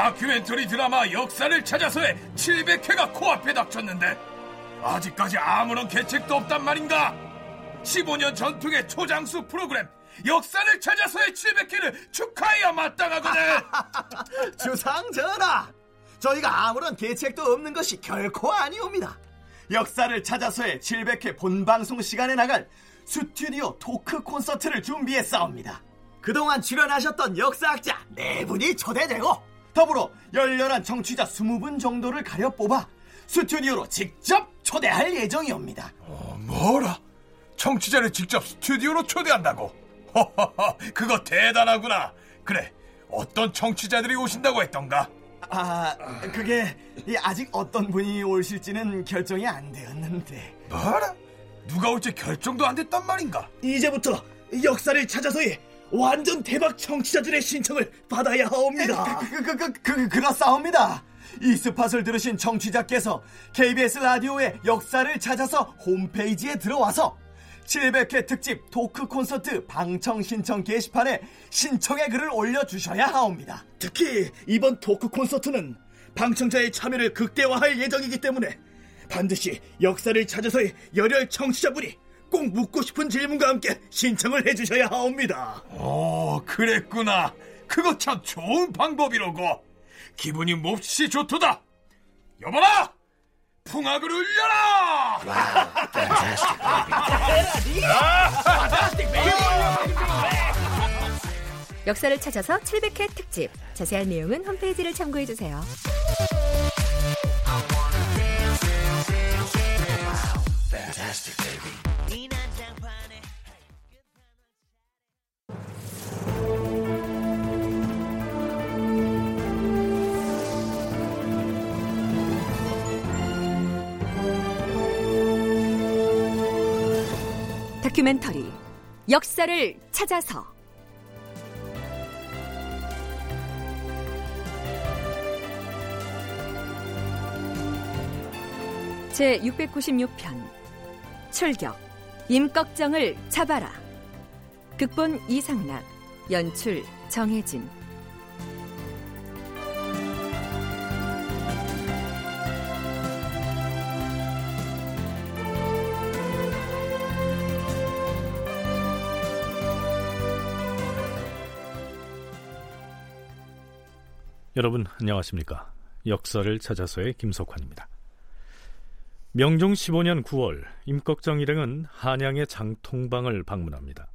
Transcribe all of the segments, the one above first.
다큐멘터리 드라마 역사를 찾아서의 700회가 코앞에 닥쳤는데 아직까지 아무런 계책도 없단 말인가? 15년 전통의 초장수 프로그램 역사를 찾아서의 700회를 축하해야 마땅하거든. 주상 전하, 저희가 아무런 계책도 없는 것이 결코 아니옵니다. 역사를 찾아서의 700회 본방송 시간에 나갈 스튜디오 토크 콘서트를 준비했사옵니다. 그동안 출연하셨던 역사학자 네 분이 초대되고 더불어 열렬한 청취자 20분 정도를 가려 뽑아 스튜디오로 직접 초대할 예정이옵니다. 어, 뭐라? 청취자를 직접 스튜디오로 초대한다고? 허허허, 그거 대단하구나. 그래, 어떤 청취자들이 오신다고 했던가? 아, 그게 아직 어떤 분이 오실지는 결정이 안 되었는데. 뭐라? 누가 올지 결정도 안 됐단 말인가? 이제부터 역사를 찾아서의 완전 대박 청취자들의 신청을 받아야 하옵니다. 그, 그, 그, 그, 그렇사옵니다. 이 스팟을 들으신 청취자께서 KBS 라디오의 역사를 찾아서 홈페이지에 들어와서 700회 특집 토크 콘서트 방청 신청 게시판에 신청의 글을 올려주셔야 하옵니다. 특히 이번 토크 콘서트는 방청자의 참여를 극대화할 예정이기 때문에 반드시 역사를 찾아서의 열혈 청취자분이 꼭 묻고 싶은 질문과 함께 신청을 해주셔야 하옵니다. 오, 그랬구나. 그거 참 좋은 방법이로고. 기분이 몹시 좋도다. 여봐라! 풍악을 울려라! 역사를 찾아서 700회 특집. 자세한 내용은 홈페이지를 참고해주세요. 다큐멘터리 역사를 찾아서. 제 696편 출격 임꺽정을 잡아라. 극본 이상락 연출 정혜진 여러분 안녕하십니까? 역사를 찾아서의 김석환입니다. 명종 15년 9월 임꺽정 일행은 한양의 장통방을 방문합니다.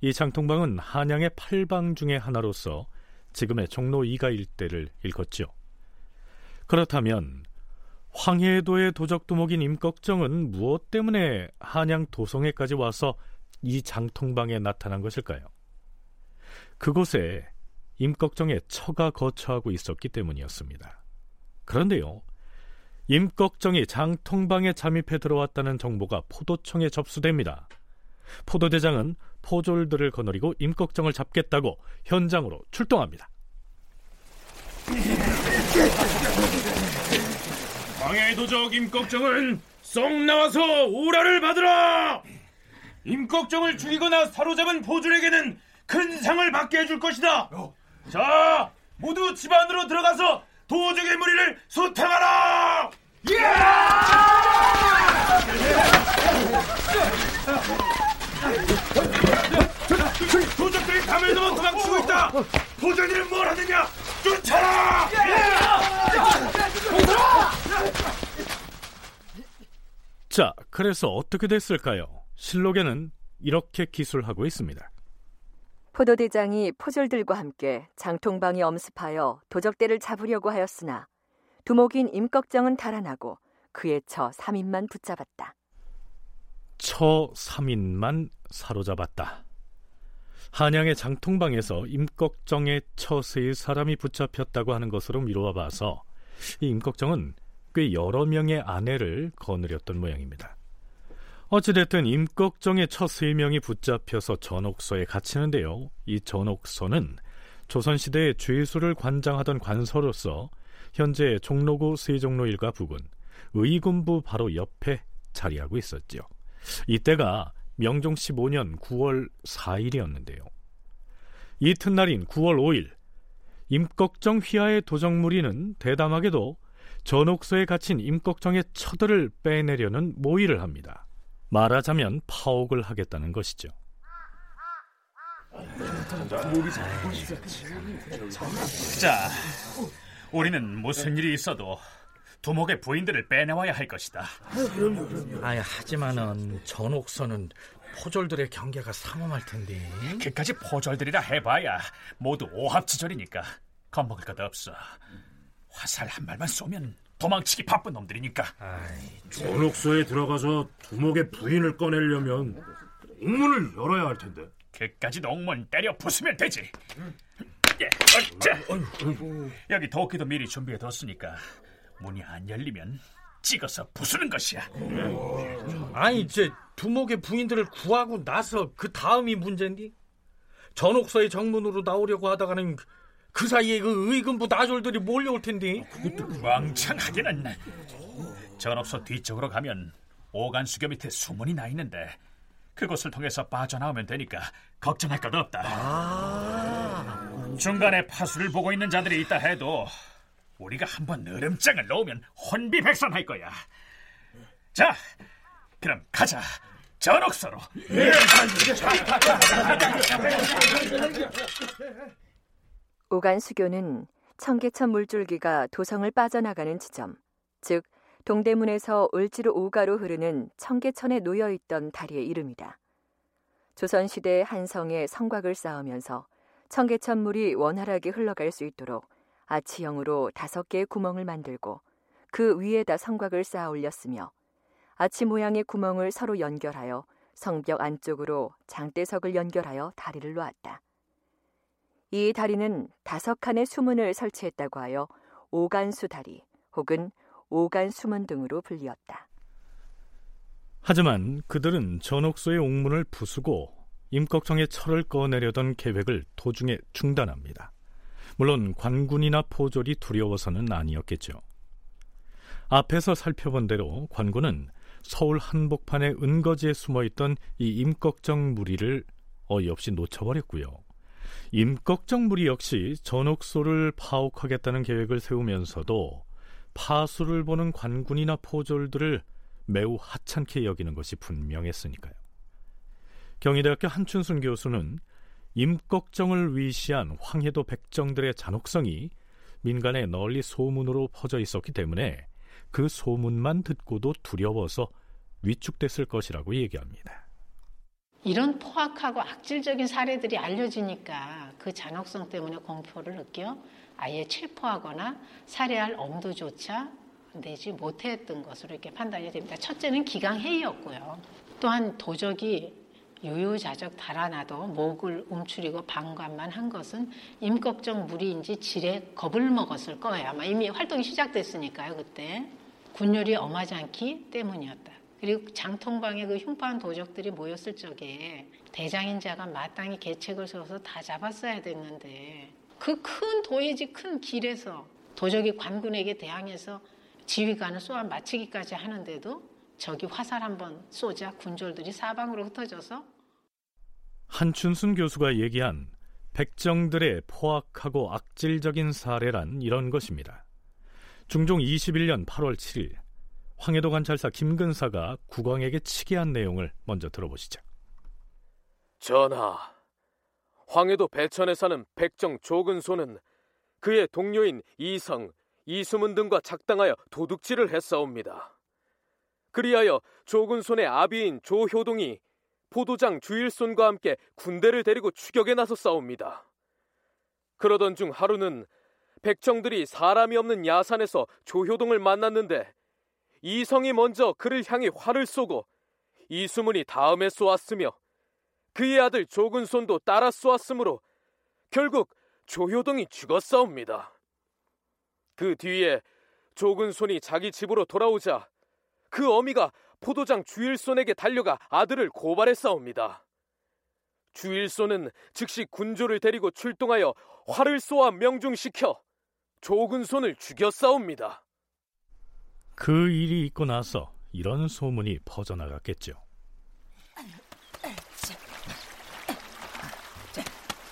이 장통방은 한양의 팔방 중의 하나로서 지금의 종로 2가 일대를 일컫죠. 그렇다면 황해도의 도적두목인 임꺽정은 무엇 때문에 한양 도성에까지 와서 이 장통방에 나타난 것일까요? 그곳에 임꺽정의 처가 거처하고 있었기 때문이었습니다. 그런데요, 임꺽정이 장통방에 잠입해 들어왔다는 정보가 포도청에 접수됩니다. 포도대장은 포졸들을 거느리고 임꺽정을 잡겠다고 현장으로 출동합니다. 황해도적 임꺽정은 쏙 나와서 오라를 받으라! 임꺽정을 죽이거나 사로잡은 포졸에게는 큰 상을 받게 해줄 것이다! 어. 자, 모두 집 안으로 들어가서 도적의 무리를 소탕하라! 예! 도적들이 넘어 도망치고 있다! 포전이는 뭘 하느냐! 쫓아라! 자, 그래서 어떻게 됐을까요? 실록에는 이렇게 기술하고 있습니다. 포도대장이 포졸들과 함께 장통방에 엄습하여 도적대를 잡으려고 하였으나 두목인 임꺽정은 달아나고 그의 처 3인만 붙잡았다. 처 3인만 사로잡았다. 한양의 장통방에서 임꺽정의 처세의 사람이 붙잡혔다고 하는 것으로 미루어 봐서 이 임꺽정은 꽤 여러 명의 아내를 거느렸던 모양입니다. 어찌됐든 임꺽정의 첫 세 명이 붙잡혀서 전옥서에 갇히는데요. 이 전옥서는 조선시대의 죄수를 관장하던 관서로서 현재 종로구 세종로 일가 부근 의군부 바로 옆에 자리하고 있었죠. 이때가 명종 15년 9월 4일이었는데요. 이튿날인 9월 5일 임꺽정 휘하의 도적무리는 대담하게도 전옥소에 갇힌 임꺽정의 처들을 빼내려는 모의를 합니다. 말하자면 파옥을 하겠다는 것이죠. 자, 우리는 무슨 일이 있어도 두목의 부인들을 빼내와야 할 것이다. 아 하지만은 전옥선은 포졸들의 경계가 삼엄할 텐데. 그까지 포졸들이라 해봐야 모두 오합지졸이니까 겁먹을 것 없어. 화살 한 발만 쏘면 도망치기 바쁜 놈들이니까. 전옥소에 들어가서 두목의 부인을 꺼내려면 옥문을 열어야 할 텐데. 그까지 옥문 때려 부수면 되지. 예, 어, 자, 여기 도끼도 미리 준비해뒀으니까 문이 안 열리면 찍어서 부수는 것이야. 아니 이제 두목의 부인들을 구하고 나서 그 다음이 문제인데 전옥서의 정문으로 나오려고 하다가는 그 사이에 그 의금부 나졸들이 몰려올 텐데 왕창하기는 전옥소 뒤쪽으로 가면 오간 수교 밑에 수문이 나 있는데 그곳을 통해서 빠져나오면 되니까 걱정할 것 없다. 아 중간에 파수를 보고 있는 자들이 있다 해도 우리가 한번 으름장을 놓으면 혼비백산할 거야. 자, 그럼 가자. 전옥서로. 오간수교는 청계천 물줄기가 도성을 빠져나가는 지점, 즉 동대문에서 을지로 오가로 흐르는 청계천에 놓여 있던 다리의 이름이다. 조선시대 한성에 성곽을 쌓으면서 청계천 물이 원활하게 흘러갈 수 있도록 아치형으로 다섯 개의 구멍을 만들고 그 위에다 성곽을 쌓아 올렸으며 아치 모양의 구멍을 서로 연결하여 성벽 안쪽으로 장대석을 연결하여 다리를 놓았다. 이 다리는 다섯 칸의 수문을 설치했다고 하여 오간수 다리 혹은 오간 수문 등으로 불리었다. 하지만 그들은 전옥소의 옥문을 부수고 임꺽정의 철을 꺼내려던 계획을 도중에 중단합니다. 물론 관군이나 포졸이 두려워서는 아니었겠죠. 앞에서 살펴본 대로 관군은 서울 한복판의 은거지에 숨어 있던 이 임꺽정 무리를 어이없이 놓쳐버렸고요. 임꺽정 무리 역시 전옥소를 파옥하겠다는 계획을 세우면서도 파수를 보는 관군이나 포졸들을 매우 하찮게 여기는 것이 분명했으니까요. 경희대학교 한춘순 교수는 임꺽정을 위시한 황해도 백정들의 잔혹성이 민간에 널리 소문으로 퍼져 있었기 때문에 그 소문만 듣고도 두려워서 위축됐을 것이라고 얘기합니다. 이런 포악하고 악질적인 사례들이 알려지니까 그 잔혹성 때문에 공포를 느껴 아예 체포하거나 살해할 엄두조차 내지 못했던 것으로 이렇게 판단이 됩니다. 첫째는 기강회의였고요. 또한 도적이 유유자적 달아나도 목을 움츠리고 방관만 한 것은 임꺽정 무리인지 질에 겁을 먹었을 거예요. 아마 이미 활동이 시작됐으니까요. 그때 군열이 엄하지 않기 때문이었다. 그리고 장통방에 그 흉파한 도적들이 모였을 적에 대장인 자가 마땅히 계책을 세워서 다 잡았어야 됐는데 그 큰 도예지 큰 길에서 도적이 관군에게 대항해서 지휘관을 쏘아 마치기까지 하는데도 저기 화살 한 번 쏘자 군졸들이 사방으로 흩어져서 한춘순 교수가 얘기한 백정들의 포악하고 악질적인 사례란 이런 것입니다. 중종 21년 8월 7일 황해도 관찰사 김근사가 국왕에게 치기한 내용을 먼저 들어보시죠. 전하, 황해도 배천에 사는 백정 조근소는 그의 동료인 이성, 이수문 등과 작당하여 도둑질을 했사옵니다. 그리하여 조근손의 아비인 조효동이 포도장 주일손과 함께 군대를 데리고 추격에 나섰사옵니다. 그러던 중 하루는 백정들이 사람이 없는 야산에서 조효동을 만났는데 이성이 먼저 그를 향해 활을 쏘고 이수문이 다음에 쏘았으며 그의 아들 조근손도 따라 쏘았으므로 결국 조효동이 죽었사옵니다. 그 뒤에 조근손이 자기 집으로 돌아오자 그 어미가 포도장 주일손에게 달려가 아들을 고발했사옵니다. 주일손은 즉시 군조를 데리고 출동하여 활을 쏘아 명중시켜 조근손을 죽였사옵니다. 그 일이 있고 나서 이런 소문이 퍼져나갔겠죠.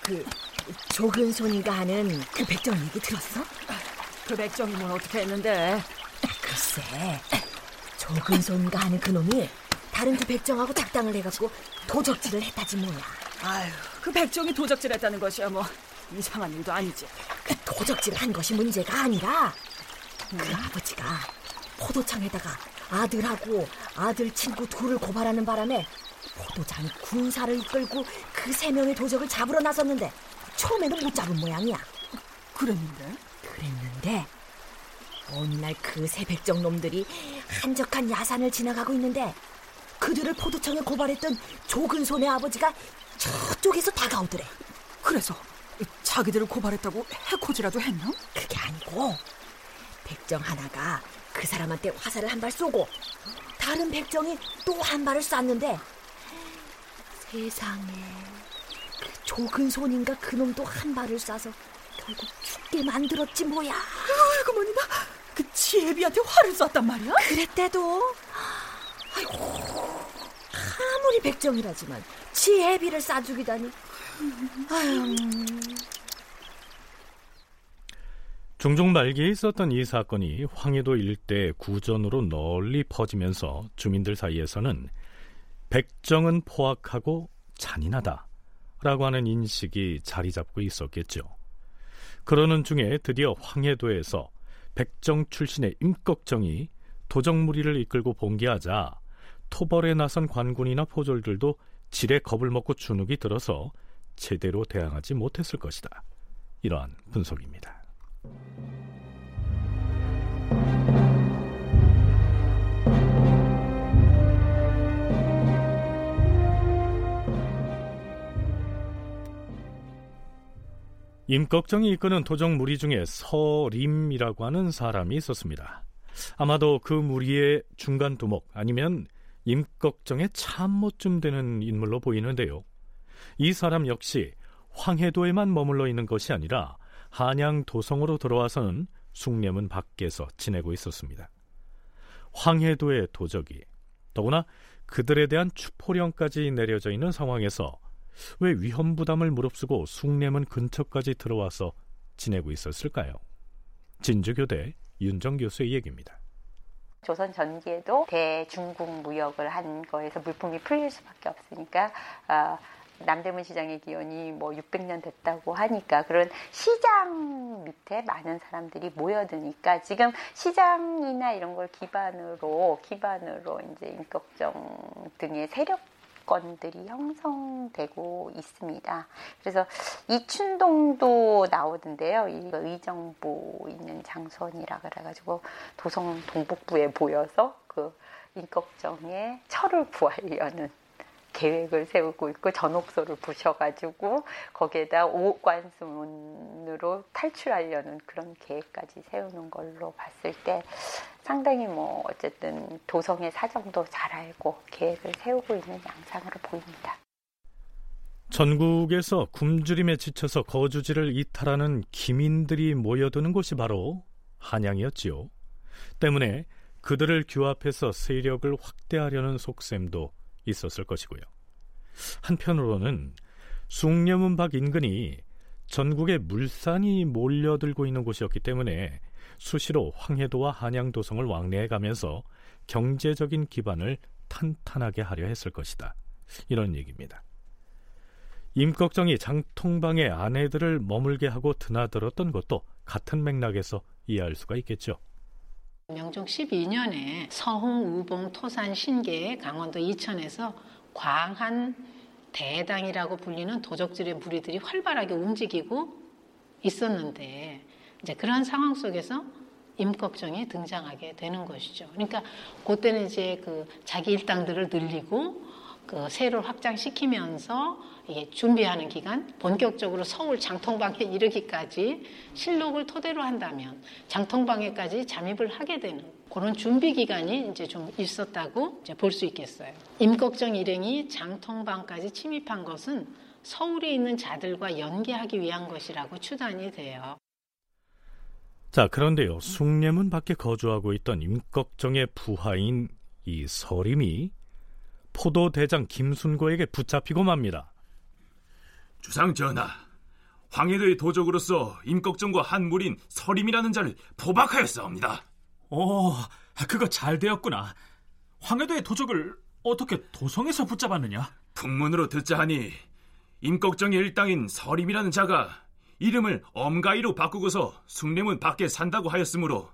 그 조근손인가 하는 그 백정 얘기 들었어? 그 백정이면 어떻게 했는데? 글쎄, 조근손인가 하는 그 놈이 다른 두 백정하고 작당을 해갖고 도적질을 했다지 뭐야. 아유, 그 백정이 도적질했다는 것이야 뭐 이상한 일도 아니지. 그 도적질을 한 것이 문제가 아니라 그 아버지가 포도청에다가 아들하고 아들 친구 둘을 고발하는 바람에 포도장 군사를 이끌고 그 세 명의 도적을 잡으러 나섰는데 처음에는 못 잡은 모양이야. 그랬는데? 그랬는데 어느 날 그 세 백정 놈들이 한적한 야산을 지나가고 있는데 그들을 포도청에 고발했던 조근손의 아버지가 저쪽에서 다가오더래. 그래서 자기들을 고발했다고 해코지라도 했나? 그게 아니고 백정 하나가 그 사람한테 화살을 한 발 쏘고 다른 백정이 또 한 발을 쐈는데 세상에 그 조근 손인가 그놈도 한 발을 쏴서 결국 죽게 만들었지 뭐야. 아이고 머니나 그 지혜비한테 화를 쐈단 말이야? 그랬대도. 아이고 아무리 백정이라지만 지혜비를 쏴 죽이다니. 아유. 종종 말기에 있었던 이 사건이 황해도 일대 구전으로 널리 퍼지면서 주민들 사이에서는 백정은 포악하고 잔인하다 라고 하는 인식이 자리 잡고 있었겠죠. 그러는 중에 드디어 황해도에서 백정 출신의 임꺽정이 도적무리를 이끌고 봉기하자 토벌에 나선 관군이나 포졸들도 질에 겁을 먹고 주눅이 들어서 제대로 대항하지 못했을 것이다. 이러한 분석입니다. 임꺽정이 이끄는 도적 무리 중에 서림이라고 하는 사람이 있었습니다. 아마도 그 무리의 중간 두목 아니면 임꺽정의 참모쯤 되는 인물로 보이는데요. 이 사람 역시 황해도에만 머물러 있는 것이 아니라 한양 도성으로 들어와서는 숭례문 밖에서 지내고 있었습니다. 황해도의 도적이 더구나 그들에 대한 추포령까지 내려져 있는 상황에서 왜 위험 부담을 무릅쓰고 숭례문 근처까지 들어와서 지내고 있었을까요? 진주교대 윤정 교수의 얘기입니다. 조선 전기에도 대중국 무역을 한 거에서 물품이 풀릴 수밖에 없으니까 어, 남대문 시장의 기원이 뭐 600년 됐다고 하니까 그런 시장 밑에 많은 사람들이 모여드니까 지금 시장이나 이런 걸 기반으로 기반으로 이제 임꺽정 등의 세력 건들이 형성되고 있습니다. 그래서 이춘동도 나오던데요. 이 의정부 있는 장선이라 그래가지고 도성 동북부에 보여서 그 임꺽정의 철을 구하려는 계획을 세우고 있고 전옥소를 부셔가지고 거기에다 오관수문으로 탈출하려는 그런 계획까지 세우는 걸로 봤을 때 상당히 뭐 어쨌든 도성의 사정도 잘 알고 계획을 세우고 있는 양상으로 보입니다. 전국에서 굶주림에 지쳐서 거주지를 이탈하는 기민들이 모여드는 곳이 바로 한양이었지요. 때문에 그들을 규합해서 세력을 확대하려는 속셈도 있었을 것이고요. 한편으로는 숭례문 밖 인근이 전국에 물산이 몰려들고 있는 곳이었기 때문에 수시로 황해도와 한양도성을 왕래해 가면서 경제적인 기반을 탄탄하게 하려 했을 것이다. 이런 얘기입니다. 임꺽정이 장통방의 아내들을 머물게 하고 드나들었던 것도 같은 맥락에서 이해할 수가 있겠죠. 명종 12년에 서흥, 우봉, 토산, 신계, 강원도 이천에서 광한 대당이라고 불리는 도적질의 무리들이 활발하게 움직이고 있었는데 이제 그런 상황 속에서 임꺽정이 등장하게 되는 것이죠. 그러니까 그때는 이제 그 자기 일당들을 늘리고 그 세를 확장시키면서 준비하는 기간, 본격적으로 서울 장통방에 이르기까지 실록을 토대로 한다면 장통방에까지 잠입을 하게 되는 그런 준비 기간이 이제 좀 있었다고 볼 수 있겠어요. 임꺽정 일행이 장통방까지 침입한 것은 서울에 있는 자들과 연계하기 위한 것이라고 추단이 돼요. 자, 그런데요. 숭례문 밖에 거주하고 있던 임꺽정의 부하인 이 서림이 포도 대장 김순고에게 붙잡히고 맙니다. 주상 전하, 황해도의 도적으로서 임꺽정과 한 무리인 서림이라는 자를 포박하였사옵니다. 오, 그거 잘 되었구나. 황해도의 도적을 어떻게 도성에서 붙잡았느냐? 풍문으로 듣자 하니 임꺽정의 일당인 서림이라는 자가 이름을 엄가이로 바꾸고서 숭례문 밖에 산다고 하였으므로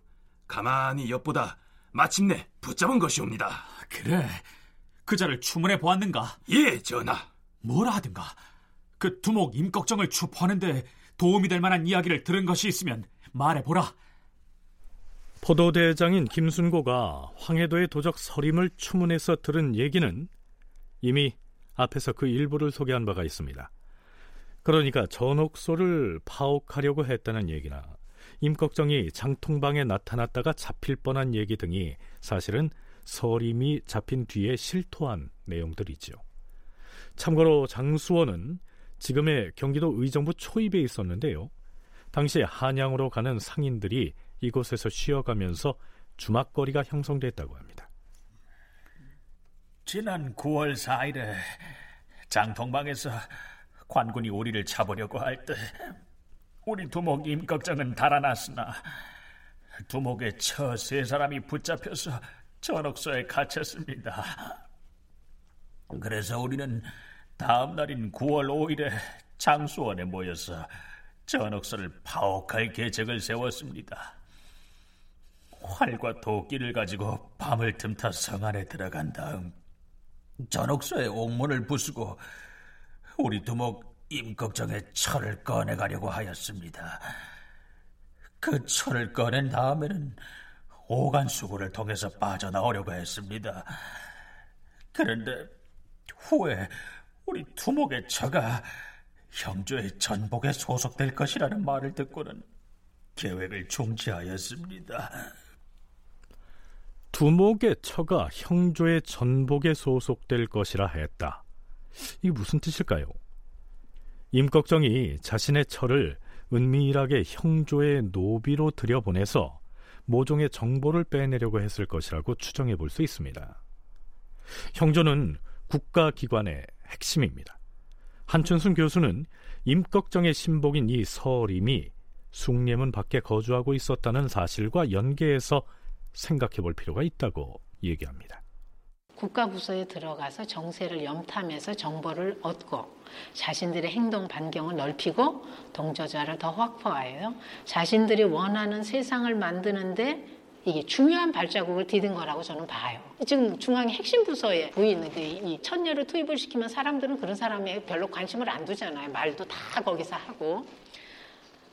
가만히 엿보다 마침내 붙잡은 것이옵니다. 그래, 그 자를 추문해 보았는가? 예, 전하. 뭐라 하든가. 그 두목 임꺽정을 추포하는데 도움이 될 만한 이야기를 들은 것이 있으면 말해보라. 포도대장인 김순고가 황해도의 도적 서림을 추문해서 들은 얘기는 이미 앞에서 그 일부를 소개한 바가 있습니다. 그러니까 전옥소를 파옥하려고 했다는 얘기나 임꺽정이 장통방에 나타났다가 잡힐 뻔한 얘기 등이 사실은 서림이 잡힌 뒤에 실토한 내용들이죠. 참고로 장수원은 지금의 경기도 의정부 초입에 있었는데요. 당시 한양으로 가는 상인들이 이곳에서 쉬어가면서 주막거리가 형성됐다고 합니다. 지난 9월 4일에 장통방에서 관군이 우리를 잡으려고 할 때 우리 두목 임꺽정은 달아났으나 두목의 처세 사람이 붙잡혀서 전옥소에 갇혔습니다. 그래서 우리는 다음 날인 9월 5일에 장수원에 모여서 전옥소를 파옥할 계책을 세웠습니다. 활과 도끼를 가지고 밤을 틈타 성 안에 들어간 다음 전옥소의 옥문을 부수고 우리 두목 임꺽정의 철을 꺼내가려고 하였습니다. 그 철을 꺼낸 다음에는 오간수구를 통해서 빠져나오려고 했습니다. 그런데 후에 우리 두목의 처가 형조의 전복에 소속될 것이라는 말을 듣고는 계획을 중지하였습니다. 두목의 처가 형조의 전복에 소속될 것이라 했다. 이게 무슨 뜻일까요? 임꺽정이 자신의 처를 은밀하게 형조의 노비로 들여보내서 모종의 정보를 빼내려고 했을 것이라고 추정해 볼 수 있습니다. 형조는 국가기관의 핵심입니다. 한춘순 교수는 임꺽정의 신복인 이 서림이 숭례문 밖에 거주하고 있었다는 사실과 연계해서 생각해 볼 필요가 있다고 얘기합니다. 국가부서에 들어가서 정세를 염탐해서 정보를 얻고 자신들의 행동 반경을 넓히고 동조자를 더 확보하여 자신들이 원하는 세상을 만드는데 이게 중요한 발자국을 디딘 거라고 저는 봐요. 지금 중앙의 핵심 부서에 보이는데 이 천녀를 투입을 시키면 사람들은 그런 사람에 별로 관심을 안 두잖아요. 말도 다 거기서 하고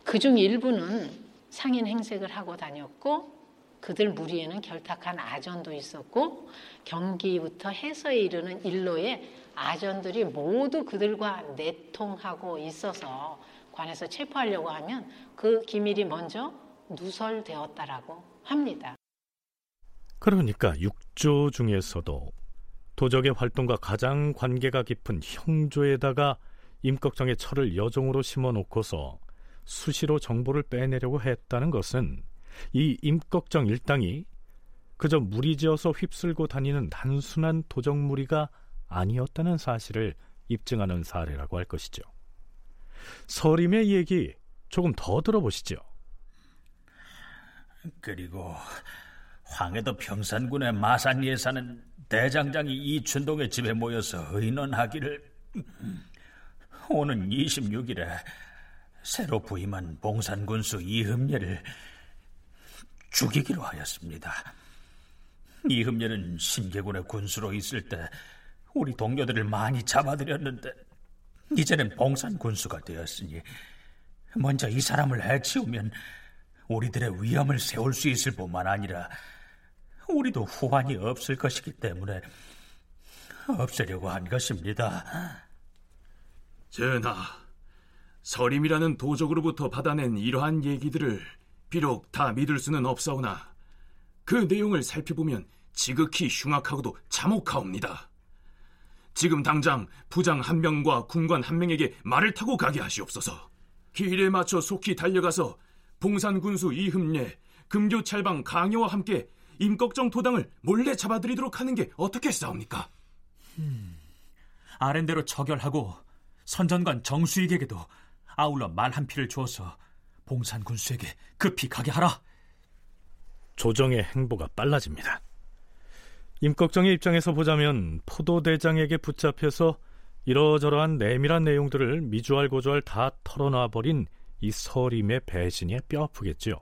그중 일부는 상인 행색을 하고 다녔고 그들 무리에는 결탁한 아전도 있었고 경기부터 해서에 이르는 일로에 아전들이 모두 그들과 내통하고 있어서 관에서 체포하려고 하면 그 기밀이 먼저 누설되었다라고 합니다. 그러니까 육조 중에서도 도적의 활동과 가장 관계가 깊은 형조에다가 임꺽정의 철을 여종으로 심어 놓고서 수시로 정보를 빼내려고 했다는 것은 이 임꺽정 일당이 그저 무리지어서 휩쓸고 다니는 단순한 도적무리가 아니었다는 사실을 입증하는 사례라고 할 것이죠. 서림의 얘기 조금 더 들어보시죠. 그리고 황해도 평산군의 마산리에 사는 대장장이 이춘동의 집에 모여서 의논하기를 오는 26일에 새로 부임한 봉산군수 이흠례를 죽이기로 하였습니다. 이흠례는 신계군의 군수로 있을 때 우리 동료들을 많이 잡아들였는데 이제는 봉산 군수가 되었으니 먼저 이 사람을 해치우면 우리들의 위험을 세울 수 있을 뿐만 아니라 우리도 후환이 없을 것이기 때문에 없애려고 한 것입니다. 전하, 서림이라는 도적으로부터 받아낸 이러한 얘기들을 비록 다 믿을 수는 없사오나 그 내용을 살펴보면 지극히 흉악하고도 참혹하옵니다. 지금 당장 부장 한 명과 군관 한 명에게 말을 타고 가게 하시옵소서. 길에 맞춰 속히 달려가서 봉산 군수 이흠례, 금교 찰방 강요와 함께 임꺽정 도당을 몰래 잡아들이도록 하는 게 어떻게 싸웁니까? 음, 아랜대로 처결하고 선전관 정수익에게도 아울러 말 한 피를 주어서 봉산 군수에게 급히 가게 하라. 조정의 행보가 빨라집니다. 임꺽정의 입장에서 보자면 포도대장에게 붙잡혀서 이러저러한 내밀한 내용들을 미주알고주알 다 털어놔버린 이 서림의 배신이 뼈아프겠지요.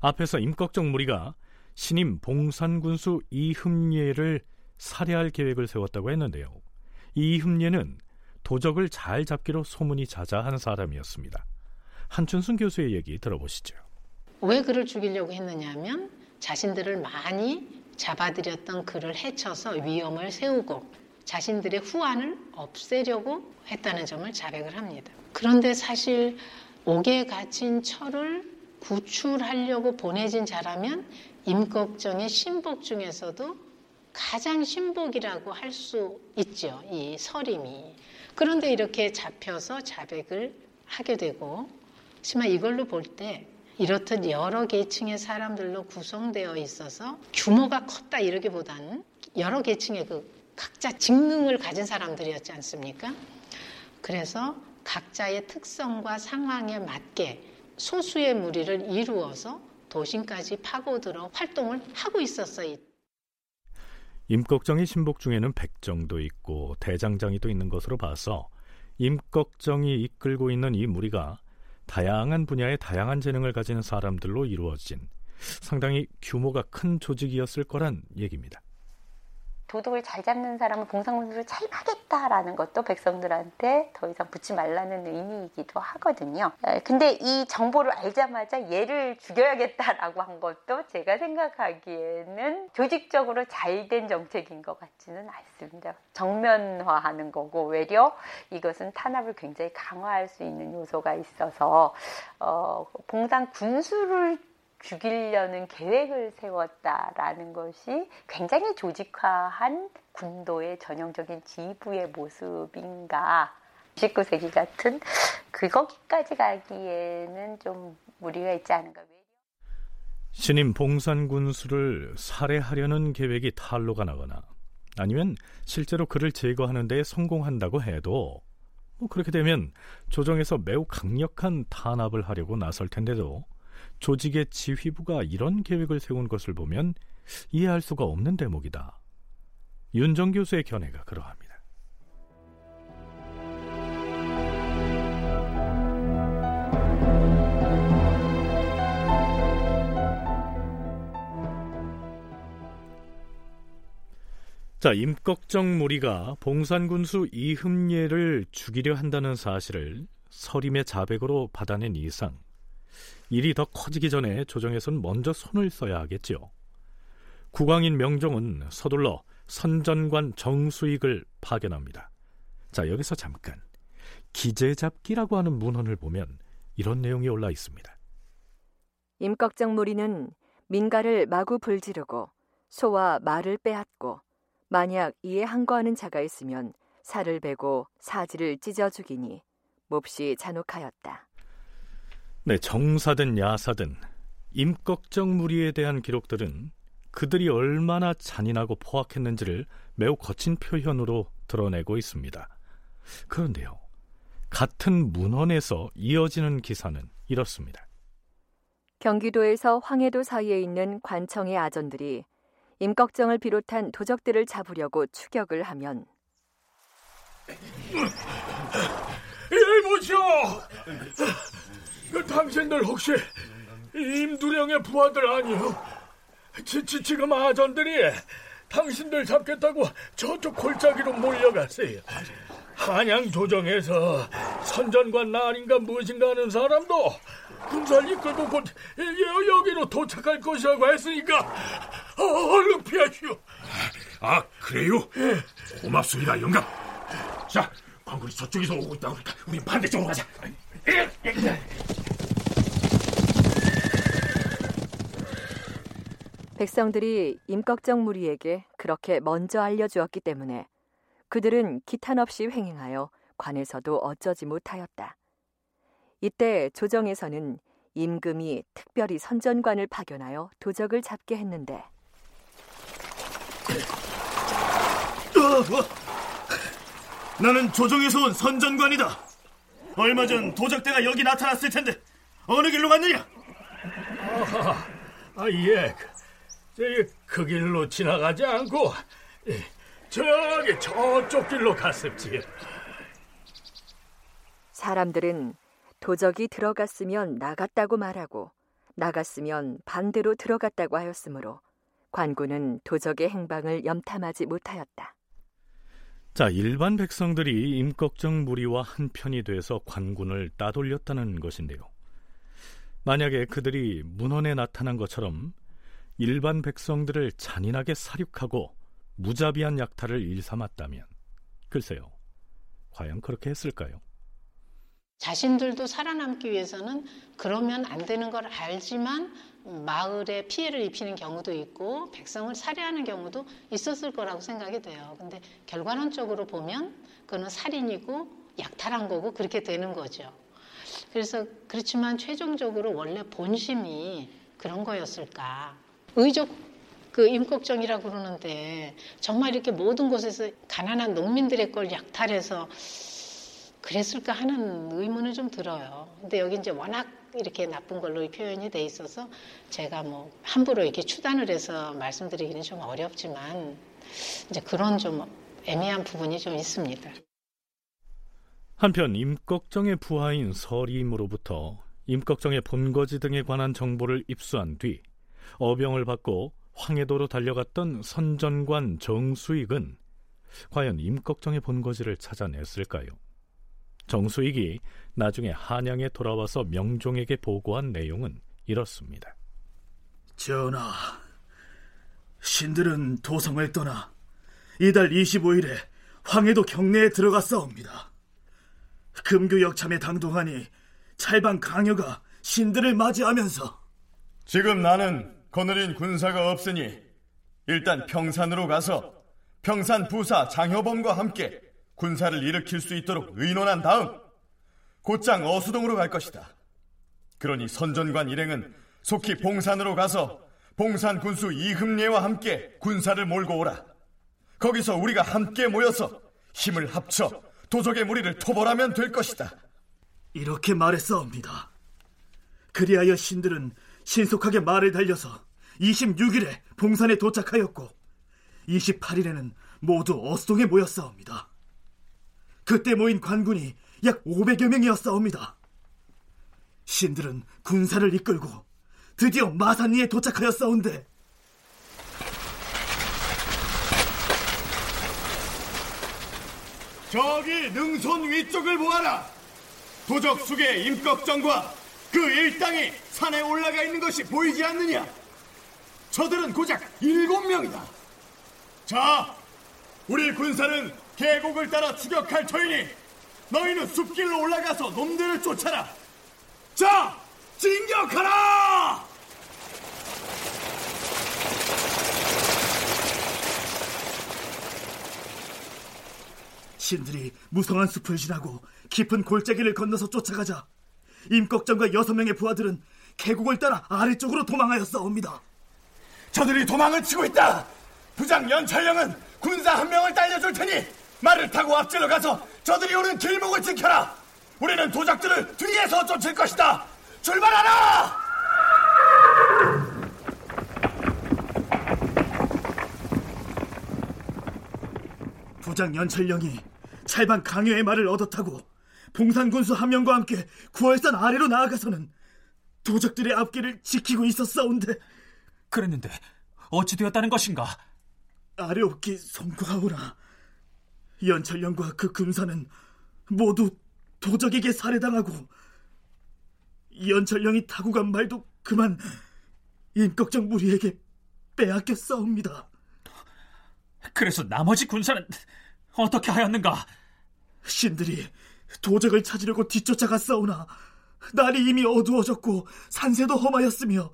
앞에서 임꺽정 무리가 신임 봉산군수 이흠예를 살해할 계획을 세웠다고 했는데요. 이흠예는 도적을 잘 잡기로 소문이 자자한 사람이었습니다. 한춘순 교수의 얘기 들어보시죠. 왜 그를 죽이려고 했느냐면 자신들을 많이 잡아들였던 그를 해쳐서 위험을 세우고 자신들의 후환을 없애려고 했다는 점을 자백을 합니다. 그런데 사실 옥에 갇힌 철을 구출하려고 보내진 자라면 임꺽정의 신복 중에서도 가장 신복이라고 할 수 있죠. 이 서림이. 그런데 이렇게 잡혀서 자백을 하게 되고, 하지만 이걸로 볼 때 이렇듯 여러 계층의 사람들로 구성되어 있어서 규모가 컸다 이러기보다는 여러 계층의 그 각자 직능을 가진 사람들이었지 않습니까? 그래서 각자의 특성과 상황에 맞게 소수의 무리를 이루어서 도심까지 파고들어 활동을 하고 있었어요. 임꺽정의 신복 중에는 백정도 있고 대장장이도 있는 것으로 봐서 임꺽정이 이끌고 있는 이 무리가 다양한 분야의 다양한 재능을 가진 사람들로 이루어진 상당히 규모가 큰 조직이었을 거란 얘기입니다. 도둑을 잘 잡는 사람은 봉상군수를 차임하겠다라는 것도 백성들한테 더 이상 붙지 말라는 의미이기도 하거든요. 근데 이 정보를 알자마자 얘를 죽여야겠다라고 한 것도 제가 생각하기에는 조직적으로 잘 된 정책인 것 같지는 않습니다. 정면화하는 거고 외려 이것은 탄압을 굉장히 강화할 수 있는 요소가 있어서 어, 봉상 군수를 죽이려는 계획을 세웠다라는 것이 굉장히 조직화한 군도의 전형적인 지부의 모습인가. 19세기 같은 그거기까지 가기에는 좀 무리가 있지 않은가. 신임 봉산 군수를 살해하려는 계획이 탈로가 나거나 아니면 실제로 그를 제거하는 데 성공한다고 해도 뭐 그렇게 되면 조정에서 매우 강력한 탄압을 하려고 나설 텐데도 조직의 지휘부가 이런 계획을 세운 것을 보면 이해할 수가 없는 대목이다. 윤정 교수의 견해가 그러합니다. 자, 임꺽정 무리가 봉산군수 이흠예를 죽이려 한다는 사실을 서림의 자백으로 받아낸 이상 일이 더 커지기 전에 조정에서는 먼저 손을 써야 하겠지요. 국왕인 명종은 서둘러 선전관 정수익을 파견합니다. 자, 여기서 잠깐 기재잡기라고 하는 문헌을 보면 이런 내용이 올라 있습니다. 임꺽정 무리는 민가를 마구 불지르고 소와 말을 빼앗고 만약 이에 항거하는 자가 있으면 살을 베고 사지를 찢어 죽이니 몹시 잔혹하였다. 네, 정사든 야사든 임꺽정 무리에 대한 기록들은 그들이 얼마나 잔인하고 포악했는지를 매우 거친 표현으로 드러내고 있습니다. 그런데요, 같은 문헌에서 이어지는 기사는 이렇습니다. 경기도에서 황해도 사이에 있는 관청의 아전들이 임꺽정을 비롯한 도적들을 잡으려고 추격을 하면 일보시오! 그 당신들 혹시 임두령의 부하들 아니요? 지, 지, 지금 아전들이 당신들 잡겠다고 저쪽 골짜기로 몰려갔어요. 한양 조정에서 선전관 나인가 무엇인가 하는 사람도 군사를 이끌고 곧 여기로 도착할 것이라고 했으니까 얼른 피하시오. 아 그래요? 예. 고맙습니다 영감. 자 광군이 저쪽에서 오고 있다 그러니까 우리 반대쪽으로 가자. 백성들이 임꺽정 무리에게 그렇게 먼저 알려주었기 때문에 그들은 기탄 없이 횡행하여 관에서도 어쩌지 못하였다. 이때 조정에서는 임금이 특별히 선전관을 파견하여 도적을 잡게 했는데. 나는 조정에서 온 선전관이다. 얼마 전 도적대가 여기 나타났을 텐데 어느 길로 갔느냐? 아, 아 예. 저기 그 길로 지나가지 않고 예, 저기 저쪽 길로 갔습지. 사람들은 도적이 들어갔으면 나갔다고 말하고 나갔으면 반대로 들어갔다고 하였으므로 관군은 도적의 행방을 염탐하지 못하였다. 자, 일반 백성들이 임꺽정 무리와 한편이 돼서 관군을 따돌렸다는 것인데요. 만약에 그들이 문헌에 나타난 것처럼 일반 백성들을 잔인하게 사륙하고 무자비한 약탈을 일삼았다면 글쎄요. 과연 그렇게 했을까요? 자신들도 살아남기 위해서는 그러면 안 되는 걸 알지만 마을에 피해를 입히는 경우도 있고 백성을 살해하는 경우도 있었을 거라고 생각이 돼요. 근데 결과론적으로 보면 그거는 살인이고 약탈한 거고 그렇게 되는 거죠. 그래서 그렇지만 최종적으로 원래 본심이 그런 거였을까? 의족 그 임꺽정이라고 그러는데 정말 이렇게 모든 곳에서 가난한 농민들의 걸 약탈해서 그랬을까 하는 의문은 좀 들어요. 근데 여기 이제 워낙 이렇게 나쁜 걸로 표현이 돼 있어서 제가 뭐 함부로 이렇게 추단을 해서 말씀드리기는 좀 어렵지만 이제 그런 좀 애매한 부분이 좀 있습니다. 한편 임꺽정의 부하인 서림으로부터 임꺽정의 본거지 등에 관한 정보를 입수한 뒤 어병을 받고 황해도로 달려갔던 선전관 정수익은 과연 임꺽정의 본거지를 찾아냈을까요? 정수익이 나중에 한양에 돌아와서 명종에게 보고한 내용은 이렇습니다. 전하, 신들은 도성을 떠나 이달 25일에 황해도 경내에 들어갔사옵니다. 금교역 참에 당동하니 찰방 강여가 신들을 맞이하면서 지금 나는 거느린 군사가 없으니 일단 평산으로 가서 평산 부사 장효범과 함께 군사를 일으킬 수 있도록 의논한 다음 곧장 어수동으로 갈 것이다. 그러니 선전관 일행은 속히 봉산으로 가서 봉산 군수 이흠례와 함께 군사를 몰고 오라. 거기서 우리가 함께 모여서 힘을 합쳐 도적의 무리를 토벌하면 될 것이다. 이렇게 말했사옵니다. 그리하여 신들은 신속하게 말을 달려서 26일에 봉산에 도착하였고 28일에는 모두 어수동에 모였사옵니다. 그때 모인 관군이 약 500여 명이었사옵니다. 신들은 군사를 이끌고 드디어 마산리에 도착하였사온데 저기 능손 위쪽을 보아라. 도적 숙의 임꺽정과 그 일당이 산에 올라가 있는 것이 보이지 않느냐? 저들은 고작 일곱 명이다. 자, 우리 군사는 계곡을 따라 추격할 터이니 너희는 숲길로 올라가서 놈들을 쫓아라. 자, 진격하라! 신들이 무성한 숲을 지나고 깊은 골짜기를 건너서 쫓아가자 임꺽정과 여섯 명의 부하들은 계곡을 따라 아래쪽으로 도망하였사옵니다. 저들이 도망을 치고 있다. 부장 연철령은 군사 한 명을 딸려줄 테니 말을 타고 앞질러 가서 저들이 오는 길목을 지켜라. 우리는 도적들을 뒤에서 쫓을 것이다. 출발하라! 부장 연철령이 찰방 강요의 말을 얻어타고 봉산군수 한 명과 함께 구월산 아래로 나아가서는 도적들의 앞길을 지키고 있었사온데 그랬는데 어찌 되었다는 것인가? 아래옵기 송구하오라 연철령과 그 금사는 모두 도적에게 살해당하고 연철령이 타고 간 말도 그만 임꺽정 무리에게 빼앗겨 싸웁니다. 그래서 나머지 군사는 어떻게 하였는가? 신들이 도적을 찾으려고 뒤쫓아가 싸우나 날이 이미 어두워졌고 산세도 험하였으며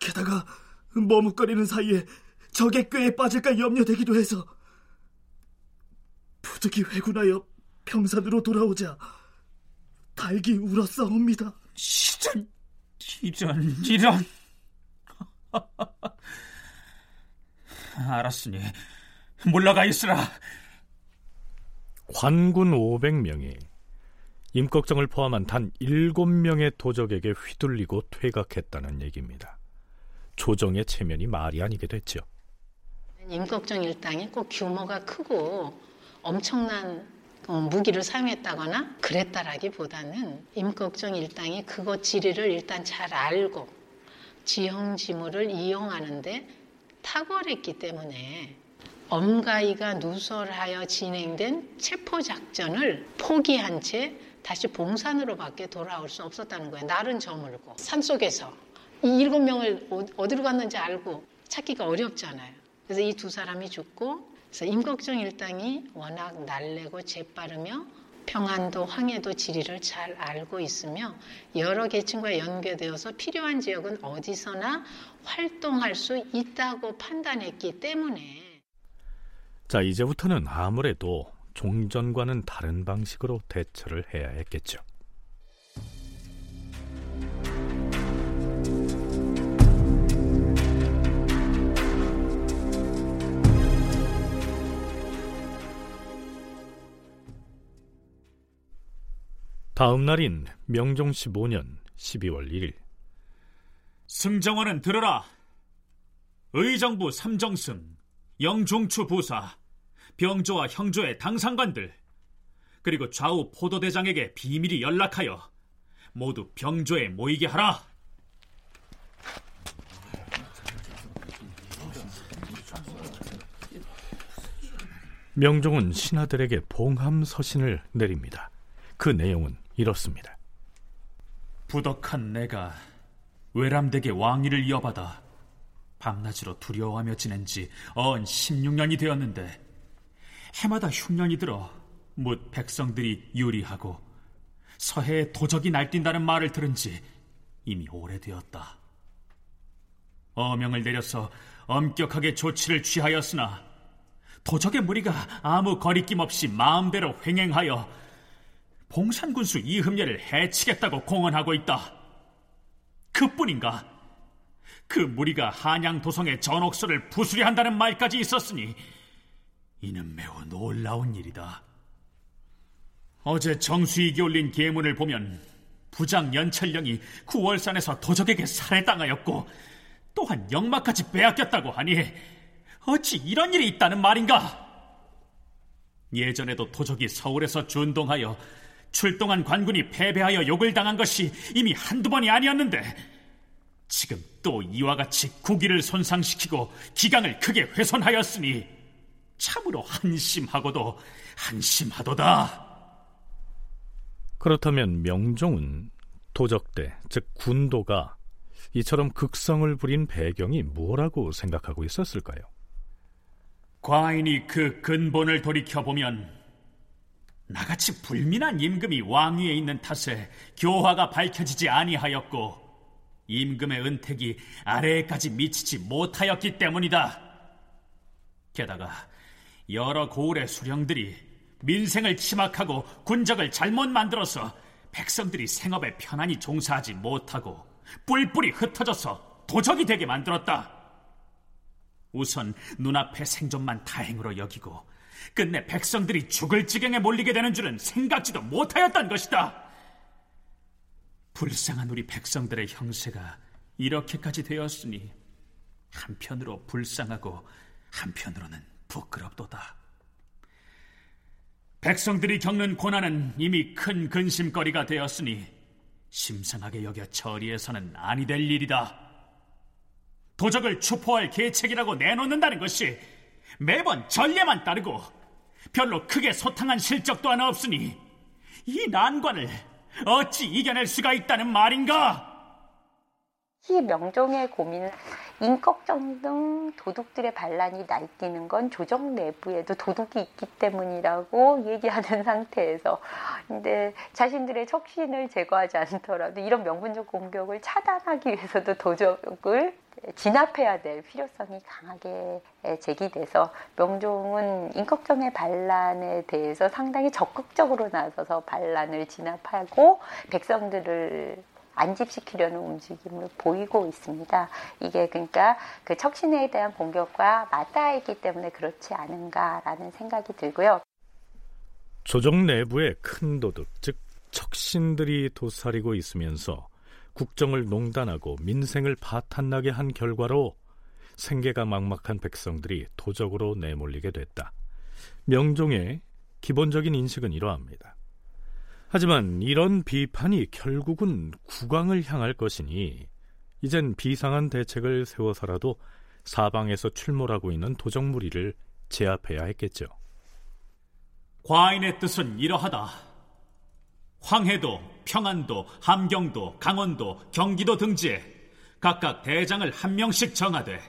게다가 머뭇거리는 사이에 적의 꾀에 빠질까 염려되기도 해서 부득이 회군하여 평산으로 돌아오자 달기 울었사옵니다. 이런, 이런, 이런. 알았으니 물러가 있으라. 관군 500명이 임꺽정을 포함한 단 7명의 도적에게 휘둘리고 퇴각했다는 얘기입니다. 조정의 체면이 말이 아니게 됐죠. 임꺽정 일당이 꼭 규모가 크고 엄청난 어, 무기를 사용했다거나 그랬다라기보다는 임꺽정 일당이 그것 지리를 일단 잘 알고 지형지물을 이용하는데 탁월했기 때문에 엄가이가 누설하여 진행된 체포 작전을 포기한 채 다시 봉산으로 밖에 돌아올 수 없었다는 거예요. 날은 저물고 산 속에서 이 일곱 명을 어, 어디로 갔는지 알고 찾기가 어렵잖아요. 그래서 이 두 사람이 죽고 그래서 임꺽정 일당이 워낙 날래고 재빠르며 평안도 황해도 지리를 잘 알고 있으며 여러 계층과 연계되어서 필요한 지역은 어디서나 활동할 수 있다고 판단했기 때문에 자 이제부터는 아무래도 종전과는 다른 방식으로 대처를 해야 했겠죠. 다음 날인 명종 15년 12월 1일. 승정원은 들으라. 의정부 삼정승 영종추 부사 병조와 형조의 당상관들 그리고 좌우 포도대장에게 비밀이 연락하여 모두 병조에 모이게 하라. 명종은 신하들에게 봉함 서신을 내립니다. 그 내용은 이렇습니다. 부덕한 내가 외람되게 왕위를 이어받아 밤낮으로 두려워하며 지낸 지 언 16년이 되었는데 해마다 흉년이 들어 묻 백성들이 유리하고 서해에 도적이 날뛴다는 말을 들은 지 이미 오래되었다. 어명을 내려서 엄격하게 조치를 취하였으나 도적의 무리가 아무 거리낌 없이 마음대로 횡행하여 봉산군수 이흠례를 해치겠다고 공언하고 있다. 그뿐인가? 그 무리가 한양 도성의 전옥서를 부수려 한다는 말까지 있었으니 이는 매우 놀라운 일이다. 어제 정수익이 올린 계문을 보면 부장 연철령이 구월산에서 도적에게 살해당하였고 또한 영마까지 빼앗겼다고 하니 어찌 이런 일이 있다는 말인가? 예전에도 도적이 서울에서 준동하여 출동한 관군이 패배하여 욕을 당한 것이 이미 한두 번이 아니었는데 지금 또 이와 같이 국위를 손상시키고 기강을 크게 훼손하였으니 참으로 한심하고도 한심하도다. 그렇다면 명종은 도적대, 즉 군도가 이처럼 극성을 부린 배경이 뭐라고 생각하고 있었을까요? 과인이 그 근본을 돌이켜보면 나같이 불민한 임금이 왕위에 있는 탓에 교화가 밝혀지지 아니하였고 임금의 은택이 아래에까지 미치지 못하였기 때문이다. 게다가 여러 고을의 수령들이 민생을 침악하고 군적을 잘못 만들어서 백성들이 생업에 편안히 종사하지 못하고 뿔뿔이 흩어져서 도적이 되게 만들었다. 우선 눈앞의 생존만 다행으로 여기고 끝내 백성들이 죽을 지경에 몰리게 되는 줄은 생각지도 못하였던 것이다. 불쌍한 우리 백성들의 형세가 이렇게까지 되었으니 한편으로 불쌍하고 한편으로는 부끄럽도다. 백성들이 겪는 고난은 이미 큰 근심거리가 되었으니 심상하게 여겨 처리해서는 아니 될 일이다. 도적을 추포할 계책이라고 내놓는다는 것이 매번 전례만 따르고 별로 크게 소탕한 실적 하나 없으니 이 난관을 어찌 이겨낼 수가 있다는 말인가? 이 명종의 고민은 인걱정 등 도둑들의 반란이 날뛰는 건 조정 내부에도 도둑이 있기 때문이라고 얘기하는 상태에서 근데 자신들의 척신을 제거하지 않더라도 이런 명분적 공격을 차단하기 위해서도 도적을 진압해야 될 필요성이 강하게 제기돼서 명종은 인걱정의 반란에 대해서 상당히 적극적으로 나서서 반란을 진압하고 백성들을 안집시키려는 움직임을 보이고 있습니다. 이게 그러니까 그 척신에 대한 공격과 맞닿아 있기 때문에 그렇지 않은가라는 생각이 들고요. 조정 내부의 큰 도둑, 즉 척신들이 도사리고 있으면서 국정을 농단하고 민생을 파탄나게 한 결과로 생계가 막막한 백성들이 도적으로 내몰리게 됐다. 명종의 기본적인 인식은 이러합니다. 하지만 이런 비판이 결국은 국왕을 향할 것이니 이젠 비상한 대책을 세워서라도 사방에서 출몰하고 있는 도적 무리를 제압해야 했겠죠. 과인의 뜻은 이러하다. 황해도, 평안도, 함경도, 강원도, 경기도 등지에 각각 대장을 한 명씩 정하되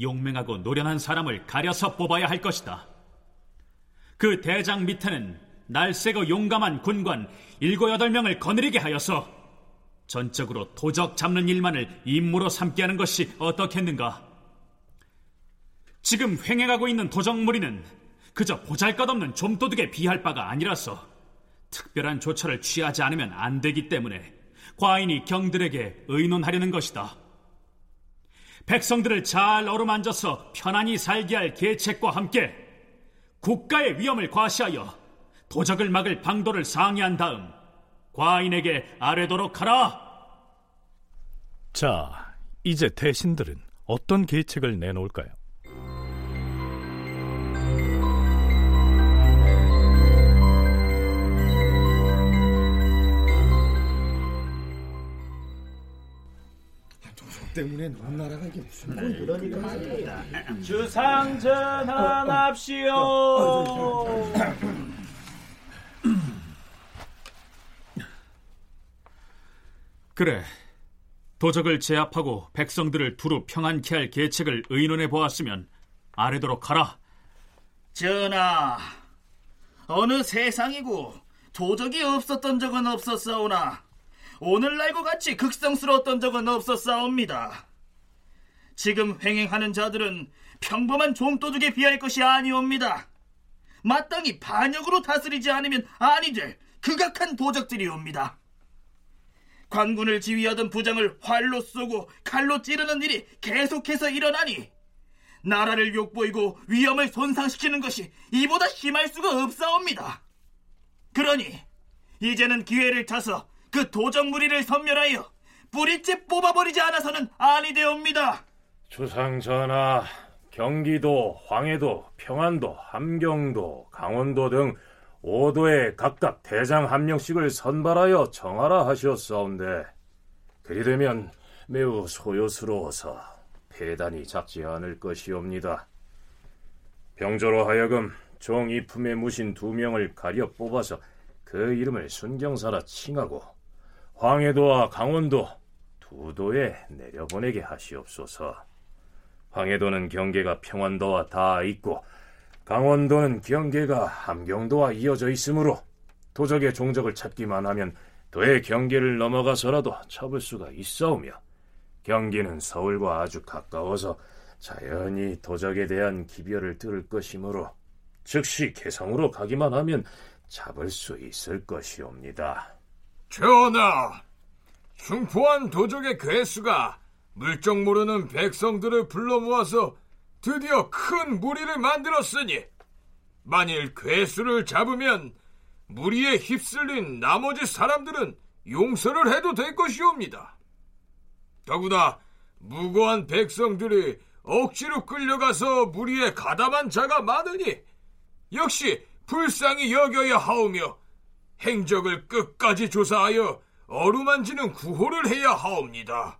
용맹하고 노련한 사람을 가려서 뽑아야 할 것이다. 그 대장 밑에는 날쌔고 용감한 군관 일곱 여덟 명을 거느리게 하여서 전적으로 도적 잡는 일만을 임무로 삼게 하는 것이 어떻겠는가? 지금 횡행하고 있는 도적 무리는 그저 보잘것없는 좀도둑에 비할 바가 아니라서 특별한 조처를 취하지 않으면 안 되기 때문에 과인이 경들에게 의논하려는 것이다. 백성들을 잘 어루만져서 편안히 살게 할 계책과 함께 국가의 위험을 과시하여 도적을 막을 방도를 상의한 다음 과인에게 아뢰도록 하라. 자, 이제 대신들은 어떤 계책을 내놓을까요? 때문에 온 나라가 이게 무슨 그러니까 주상 전환합시오. 그래. 도적을 제압하고 백성들을 두루 평안케 할 계책을 의논해 보았으면 아래도록 하라. 전하, 어느 세상이고 도적이 없었던 적은 없었사오나 오늘날과 같이 극성스러웠던 적은 없었사옵니다. 지금 횡행하는 자들은 평범한 좀도둑에 비할 것이 아니옵니다. 마땅히 반역으로 다스리지 않으면 아니 될 극악한 도적들이옵니다. 관군을 지휘하던 부장을 활로 쏘고 칼로 찌르는 일이 계속해서 일어나니 나라를 욕보이고 위험을 손상시키는 것이 이보다 심할 수가 없사옵니다. 그러니 이제는 기회를 타서 그 도적 무리를 섬멸하여 뿌리째 뽑아버리지 않아서는 아니 되옵니다. 주상 전하, 경기도, 황해도, 평안도, 함경도, 강원도 등 5도에 각각 대장 한 명씩을 선발하여 정하라 하셨사온데 그리 되면 매우 소요스러워서 폐단이 작지 않을 것이옵니다. 병조로 하여금 종 이품에 무신 두 명을 가려 뽑아서 그 이름을 순경사라 칭하고 황해도와 강원도 두 도에 내려보내게 하시옵소서. 황해도는 경계가 평안도와 다 있고 강원도는 경계가 함경도와 이어져 있으므로 도적의 종적을 찾기만 하면 도의 경계를 넘어가서라도 잡을 수가 있사오며 경기는 서울과 아주 가까워서 자연히 도적에 대한 기별을 들을 것이므로 즉시 개성으로 가기만 하면 잡을 수 있을 것이옵니다. 전하, 흉포한 도적의 괴수가 물정 모르는 백성들을 불러 모아서 드디어 큰 무리를 만들었으니 만일 괴수를 잡으면 무리에 휩쓸린 나머지 사람들은 용서를 해도 될 것이옵니다. 더구나 무고한 백성들이 억지로 끌려가서 무리에 가담한 자가 많으니 역시 불쌍히 여겨야 하오며 행적을 끝까지 조사하여 어루만지는 구호를 해야 하옵니다.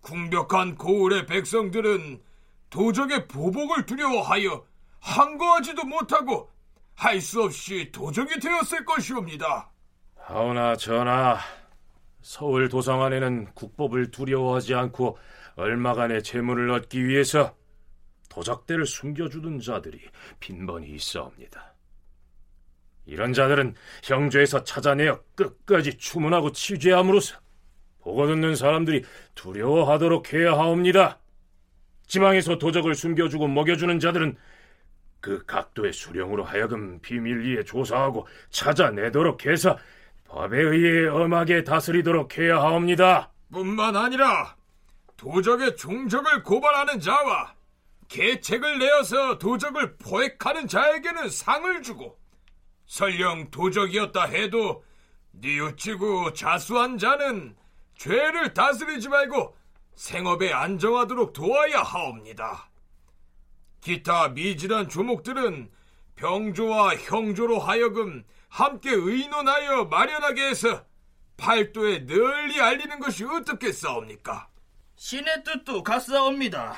궁벽한 고을의 백성들은 도적의 보복을 두려워하여 항거하지도 못하고 할 수 없이 도적이 되었을 것이옵니다. 하오나 전하, 서울 도성 안에는 국법을 두려워하지 않고 얼마간의 재물을 얻기 위해서 도적대를 숨겨주던 자들이 빈번히 있어옵니다. 이런 자들은 형조에서 찾아내어 끝까지 추문하고 취재함으로써 보고 듣는 사람들이 두려워하도록 해야 하옵니다. 지방에서 도적을 숨겨주고 먹여주는 자들은 그 각도의 수령으로 하여금 비밀리에 조사하고 찾아내도록 해서 법에 의해 엄하게 다스리도록 해야 하옵니다. 뿐만 아니라 도적의 종적을 고발하는 자와 계책을 내어서 도적을 포획하는 자에게는 상을 주고 설령 도적이었다 해도 뉘우치고 자수한 자는 죄를 다스리지 말고 생업에 안정하도록 도와야 하옵니다. 기타 미진한 조목들은 병조와 형조로 하여금 함께 의논하여 마련하게 해서 팔도에 널리 알리는 것이 어떻겠사옵니까? 신의 뜻도 같사옵니다.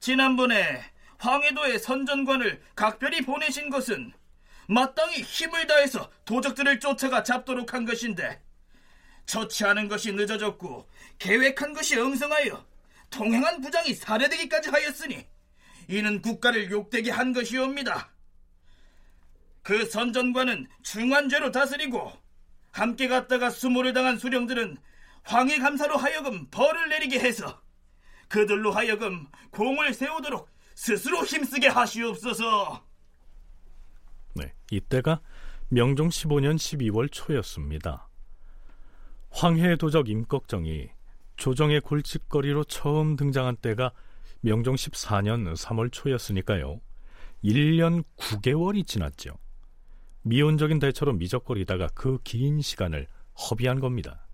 지난번에 황해도의 선전관을 각별히 보내신 것은 마땅히 힘을 다해서 도적들을 쫓아가 잡도록 한 것인데 처치하는 것이 늦어졌고 계획한 것이 엉성하여 통행한 부장이 살해되기까지 하였으니 이는 국가를 욕되게 한 것이옵니다. 그 선전관은 중환죄로 다스리고 함께 갔다가 수모를 당한 수령들은 황해 감사로 하여금 벌을 내리게 해서 그들로 하여금 공을 세우도록 스스로 힘쓰게 하시옵소서. 네, 이때가 명종 15년 12월 초였습니다. 황해 도적 임꺽정이 조정의 골칫거리로 처음 등장한 때가 명종 14년 3월 초였으니까요. 1년 9개월이 지났죠. 미온적인 대처로 미적거리다가 그 긴 시간을 허비한 겁니다.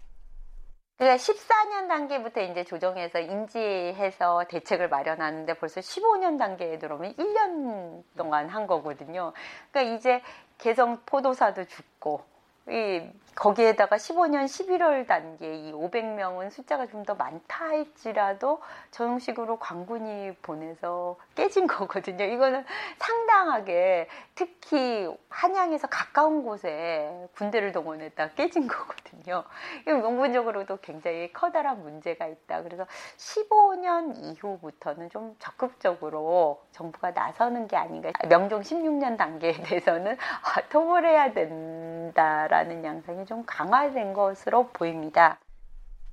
그러니까 14년 단계부터 이제 조정해서 인지해서 대책을 마련하는데 벌써 15년 단계에 들어오면 1년 동안 한 거거든요. 그러니까 이제 개성 포도사도 죽고 이 거기에다가 15년 11월 단계 이 500명은 숫자가 좀 더 많다 할지라도 저형식으로 광군이 보내서 깨진 거거든요. 이거는 상당하게 특히 한양에서 가까운 곳에 군대를 동원했다 깨진 거거든요. 명분적으로도 굉장히 커다란 문제가 있다. 그래서 15년 이후부터는 좀 적극적으로 정부가 나서는 게 아닌가. 명종 16년 단계에 대해서는 아, 토벌해야 된다라는 양상이 좀 강화된 것으로 보입니다.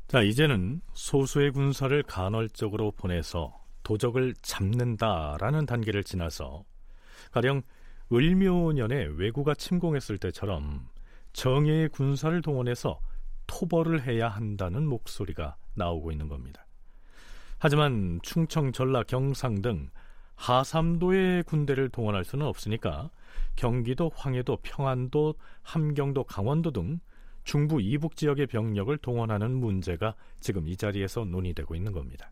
자, 이제는 소수의 군사를 간헐적으로 보내서 도적을 잡는다라는 단계를 지나서 가령 을묘년에 왜구가 침공했을 때처럼 정예의 군사를 동원해서 토벌을 해야 한다는 목소리가 나오고 있는 겁니다. 하지만 충청, 전라, 경상 등 하삼도의 군대를 동원할 수는 없으니까 경기도, 황해도, 평안도, 함경도, 강원도 등 중부 이북 지역의 병력을 동원하는 문제가 지금 이 자리에서 논의되고 있는 겁니다.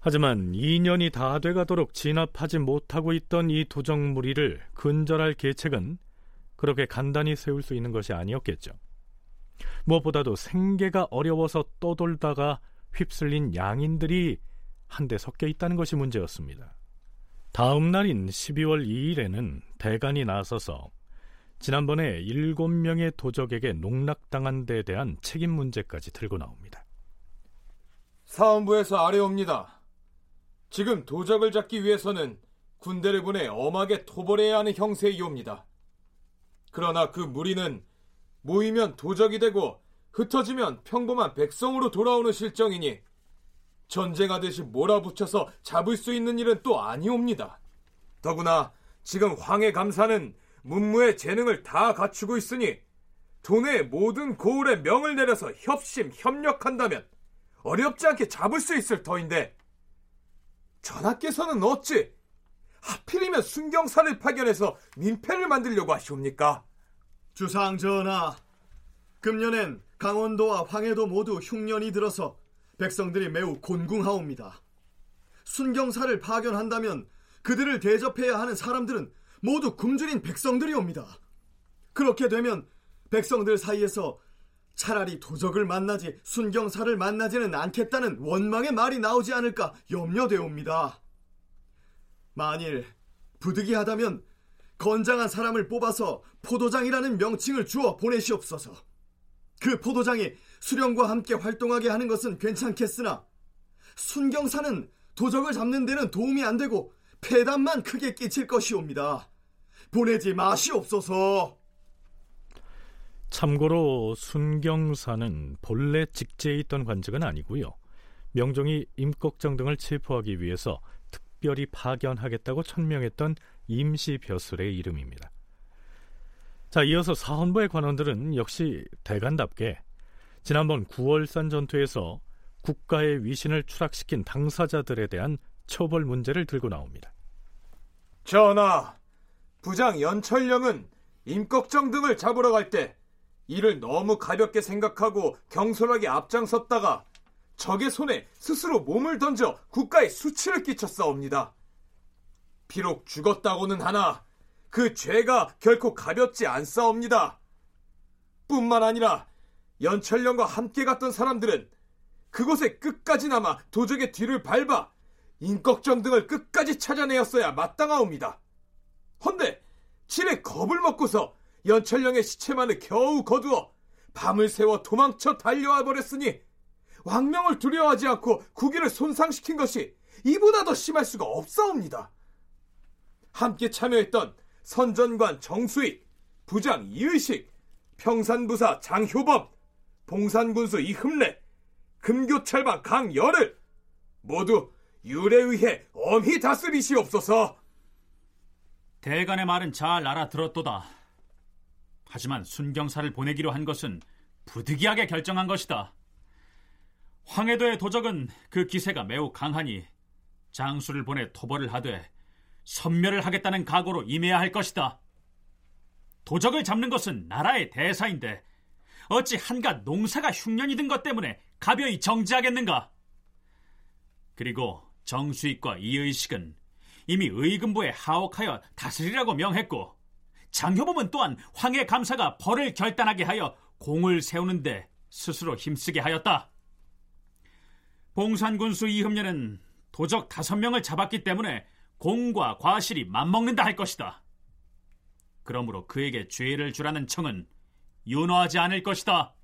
하지만 2년이 다 돼가도록 진압하지 못하고 있던 이 도적 무리를 근절할 계책은 그렇게 간단히 세울 수 있는 것이 아니었겠죠. 무엇보다도 생계가 어려워서 떠돌다가 휩쓸린 양인들이 한데 섞여 있다는 것이 문제였습니다. 다음 날인 12월 2일에는 대간이 나서서 지난번에 7명의 도적에게 농락당한 데에 대한 책임 문제까지 들고 나옵니다. 사원부에서 아래옵니다. 지금 도적을 잡기 위해서는 군대를 보내 엄하게 토벌해야 하는 형세이옵니다. 그러나 그 무리는 모이면 도적이 되고 흩어지면 평범한 백성으로 돌아오는 실정이니 전쟁하듯이 몰아붙여서 잡을 수 있는 일은 또 아니옵니다. 더구나 지금 황해 감사는 문무의 재능을 다 갖추고 있으니 도내 모든 고을에 명을 내려서 협심, 협력한다면 어렵지 않게 잡을 수 있을 터인데 전하께서는 어찌 하필이면 순경사를 파견해서 민폐를 만들려고 하시옵니까? 주상 전하, 금년엔 강원도와 황해도 모두 흉년이 들어서 백성들이 매우 곤궁하옵니다. 순경사를 파견한다면 그들을 대접해야 하는 사람들은 모두 굶주린 백성들이옵니다. 그렇게 되면 백성들 사이에서 차라리 도적을 만나지 순경사를 만나지는 않겠다는 원망의 말이 나오지 않을까 염려되옵니다. 만일 부득이하다면 건장한 사람을 뽑아서 포도장이라는 명칭을 주어 보내시옵소서. 그 포도장이 수령과 함께 활동하게 하는 것은 괜찮겠으나 순경사는 도적을 잡는 데는 도움이 안 되고 폐단만 크게 끼칠 것이옵니다. 보내지 마시옵소서. 참고로 순경사는 본래 직제에 있던 관직은 아니고요. 명종이 임꺽정 등을 체포하기 위해서 특별히 파견하겠다고 천명했던 임시 벼슬의 이름입니다. 자, 이어서 사헌부의 관원들은 역시 대간답게 지난번 9월산 전투에서 국가의 위신을 추락시킨 당사자들에 대한 처벌 문제를 들고 나옵니다. 전하, 부장 연철령은 임꺽정 등을 잡으러 갈 때 이를 너무 가볍게 생각하고 경솔하게 앞장섰다가 적의 손에 스스로 몸을 던져 국가에 수치를 끼쳤사옵니다. 비록 죽었다고는 하나 그 죄가 결코 가볍지 않사옵니다. 뿐만 아니라 연철령과 함께 갔던 사람들은 그곳에 끝까지 남아 도적의 뒤를 밟아 인꺽정 등을 끝까지 찾아내었어야 마땅하옵니다. 헌데 칠에 겁을 먹고서 연철령의 시체만을 겨우 거두어 밤을 새워 도망쳐 달려와 버렸으니 왕명을 두려워하지 않고 국위를 손상시킨 것이 이보다 더 심할 수가 없사옵니다. 함께 참여했던 선전관 정수익, 부장 이의식, 평산부사 장효범, 봉산군수 이흠래, 금교철방 강열을 모두 율에 의해 엄히 다스리시옵소서. 대간의 말은 잘 알아들었도다. 하지만 순경사를 보내기로 한 것은 부득이하게 결정한 것이다. 황해도의 도적은 그 기세가 매우 강하니 장수를 보내 토벌을 하되 선멸을 하겠다는 각오로 임해야 할 것이다. 도적을 잡는 것은 나라의 대사인데 어찌 한갓 농사가 흉년이 든 것 때문에 가벼이 정지하겠는가? 그리고 정수익과 이의식은 이미 의금부에 하옥하여 다스리라고 명했고 장효범은 또한 황해 감사가 벌을 결단하게 하여 공을 세우는데 스스로 힘쓰게 하였다. 봉산군수 이흠녀는 도적 다섯 명을 잡았기 때문에 공과 과실이 맞먹는다 할 것이다. 그러므로 그에게 죄를 주라는 청은 윤호하지 않을 것이다.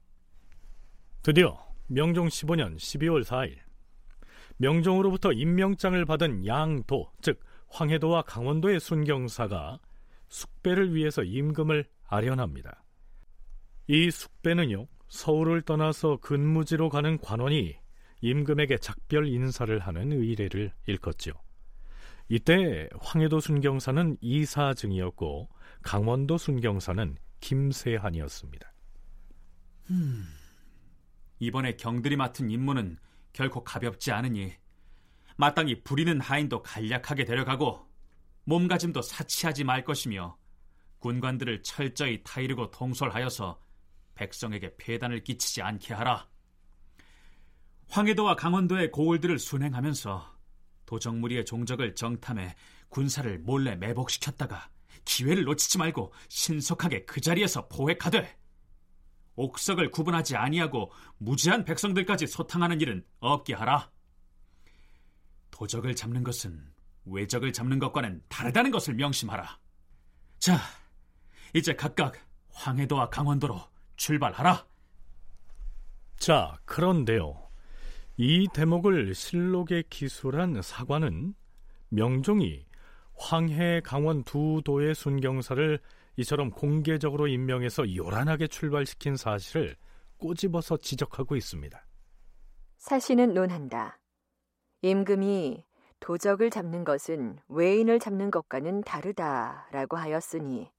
드디어 명종 15년 12월 4일 명종으로부터 임명장을 받은 양도, 즉 황해도와 강원도의 순경사가 숙배를 위해서 임금을 아련합니다. 이 숙배는요, 서울을 떠나서 근무지로 가는 관원이 임금에게 작별 인사를 하는 의례를 일컫지요. 이때 황해도 순경사는 이사증이었고 강원도 순경사는 김세한이었습니다. 음, 이번에 경들이 맡은 임무는 결코 가볍지 않으니 마땅히 부리는 하인도 간략하게 데려가고 몸가짐도 사치하지 말 것이며 군관들을 철저히 타이르고 통솔하여서 백성에게 폐단을 끼치지 않게 하라. 황해도와 강원도의 고을들을 순행하면서 도적무리의 종적을 정탐해 군사를 몰래 매복시켰다가 기회를 놓치지 말고 신속하게 그 자리에서 포획하되 옥석을 구분하지 아니하고 무지한 백성들까지 소탕하는 일은 없게 하라. 도적을 잡는 것은 외적을 잡는 것과는 다르다는 것을 명심하라. 자, 이제 각각 황해도와 강원도로 출발하라. 자, 그런데요. 이 대목을 실록에 기술한 사관은 명종이 황해, 강원 두 도의 순경사를 이처럼 공개적으로 임명해서 요란하게 출발시킨 사실을 꼬집어서 지적하고 있습니다. 사신은 논한다. 임금이 도적을 잡는 것은 외인을 잡는 것과는 다르다라고 하였으니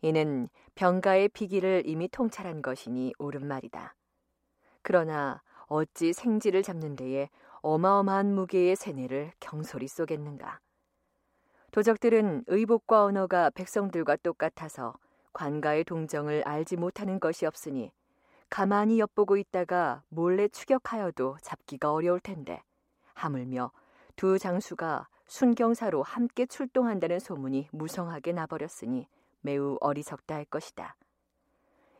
이는 병가의 피기를 이미 통찰한 것이니 옳은 말이다. 그러나 어찌 생지를 잡는 데에 어마어마한 무게의 세뇌를 경솔히 쏘겠는가. 도적들은 의복과 언어가 백성들과 똑같아서 관가의 동정을 알지 못하는 것이 없으니 가만히 엿보고 있다가 몰래 추격하여도 잡기가 어려울 텐데 하물며 두 장수가 순경사로 함께 출동한다는 소문이 무성하게 나버렸으니 매우 어리석다 할 것이다.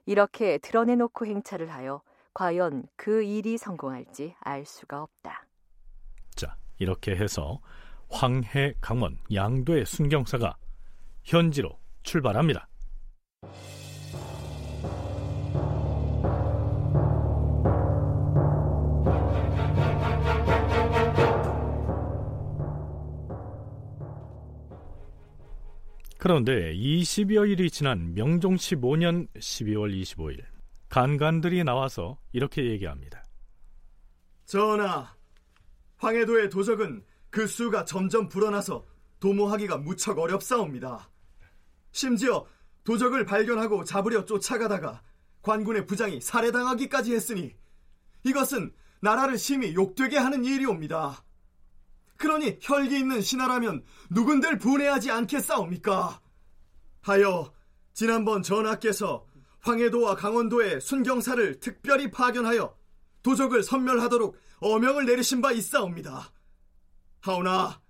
이렇게 드러내놓고 행차를 하여 과연 그 일이 성공할지 알 수가 없다. 자, 이렇게 해서 황해, 강원, 양도의 순경사가 현지로 출발합니다. 그런데 20여일이 지난 명종 15년 12월 25일 간간들이 나와서 이렇게 얘기합니다. 전하, 황해도의 도적은 그 수가 점점 불어나서 도모하기가 무척 어렵사옵니다. 심지어 도적을 발견하고 잡으려 쫓아가다가 관군의 부장이 살해당하기까지 했으니 이것은 나라를 심히 욕되게 하는 일이옵니다. 그러니 혈기 있는 신하라면 누군들 분해하지 않겠사옵니까? 하여 지난번 전하께서 황해도와 강원도에 순경사를 특별히 파견하여 도적을 섬멸하도록 어명을 내리신 바 있사옵니다. 하오나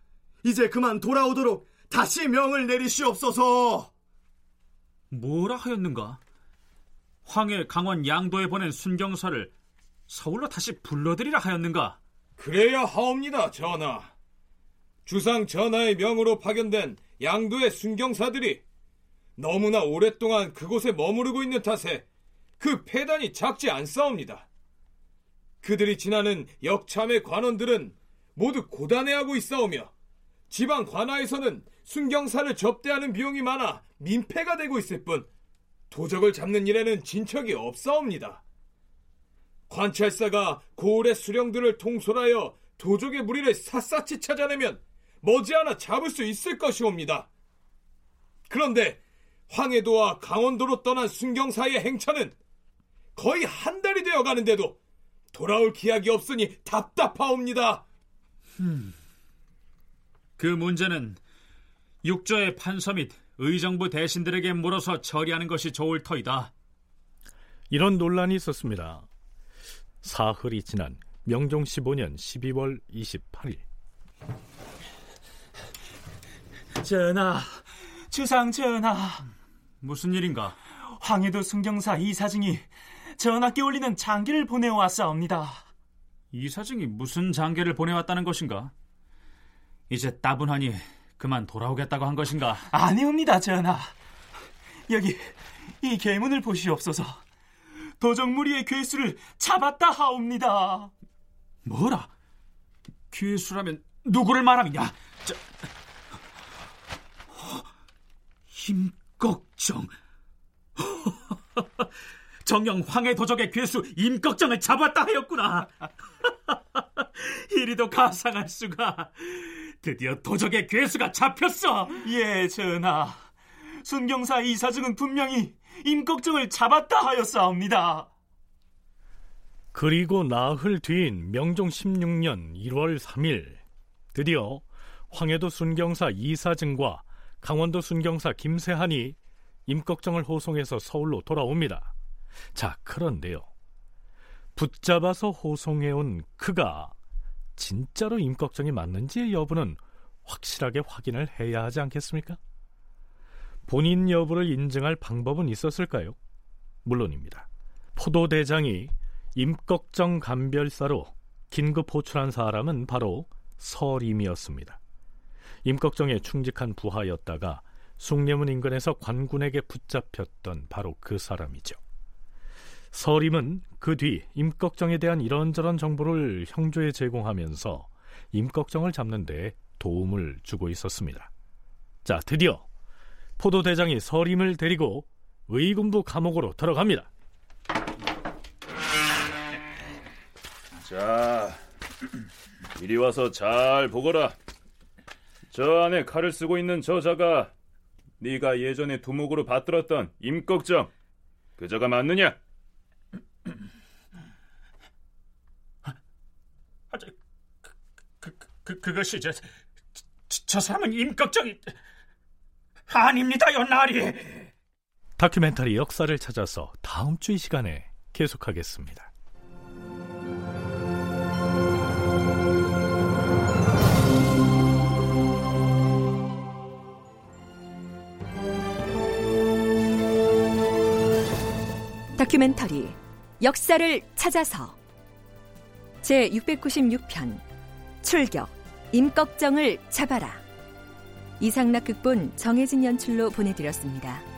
이제 그만 돌아오도록 다시 명을 내리시옵소서. 뭐라 하였는가? 황해, 강원, 양도에 보낸 순경사를 서울로 다시 불러들이라 하였는가? 그래야 하옵니다, 전하. 주상 전하의 명으로 파견된 양도의 순경사들이 너무나 오랫동안 그곳에 머무르고 있는 탓에 그 폐단이 작지 않사옵니다. 그들이 지나는 역참의 관원들은 모두 고단해하고 있사오며 지방 관하에서는 순경사를 접대하는 비용이 많아 민폐가 되고 있을 뿐 도적을 잡는 일에는 진척이 없사옵니다. 관찰사가 고을의 수령들을 통솔하여 도적의 무리를 샅샅이 찾아내면 머지않아 잡을 수 있을 것이옵니다. 그런데 황해도와 강원도로 떠난 순경사의 행차는 거의 한 달이 되어 가는데도 돌아올 기약이 없으니 답답하옵니다. 음, 그 문제는 육조의 판서 및 의정부 대신들에게 물어서 처리하는 것이 좋을 터이다. 이런 논란이 있었습니다. 사흘이 지난 명종 15년 12월 28일. 전하, 주상 전하. 무슨 일인가? 황해도 순경사 이사증이 전하께 올리는 장계를 보내왔사옵니다. 이사증이 무슨 장계를 보내왔다는 것인가? 이제 따분하니 그만 돌아오겠다고 한 것인가? 아니옵니다, 전하. 여기 이 계문을 보시옵소서. 도적무리의 괴수를 잡았다 하옵니다. 뭐라? 괴수라면 누구를 말함이냐? 저... 임꺽정. 정령 황해 도적의 괴수 임꺽정을 잡았다 하였구나. 이리도 가상할 수가. 드디어 도적의 괴수가 잡혔어. 예, 전하. 순경사 이사증은 분명히 임꺽정을 잡았다 하였사옵니다. 그리고 나흘 뒤인 명종 16년 1월 3일 드디어 황해도 순경사 이사증과 강원도 순경사 김세한이 임꺽정을 호송해서 서울로 돌아옵니다. 자, 그런데요. 붙잡아서 호송해온 그가 진짜로 임꺽정이 맞는지의 여부는 확실하게 확인을 해야 하지 않겠습니까? 본인 여부를 인증할 방법은 있었을까요? 물론입니다. 포도대장이 임꺽정 감별사로 긴급 호출한 사람은 바로 서림이었습니다. 임꺽정의 충직한 부하였다가 숭례문 인근에서 관군에게 붙잡혔던 바로 그 사람이죠. 서림은 그 뒤 임꺽정에 대한 이런저런 정보를 형조에 제공하면서 임꺽정을 잡는 데 도움을 주고 있었습니다. 자, 드디어 포도대장이 서림을 데리고 의군부 감옥으로 들어갑니다. 자, 이리 와서 잘 보거라. 저 안에 칼을 쓰고 있는 저자가 네가 예전에 두목으로 받들었던 임꺽정 그저가 맞느냐? 아, 저, 그, 그, 그, 그것이 저, 저, 저 사람은 임꺽정이 아닙니다, 연나리. 다큐멘터리 역사를 찾아서 다음 주 이 시간에 계속하겠습니다. 다큐멘터리 역사를 찾아서 제 696편 출격 임꺽정을 잡아라 이상락 극본 정혜진 연출로 보내드렸습니다.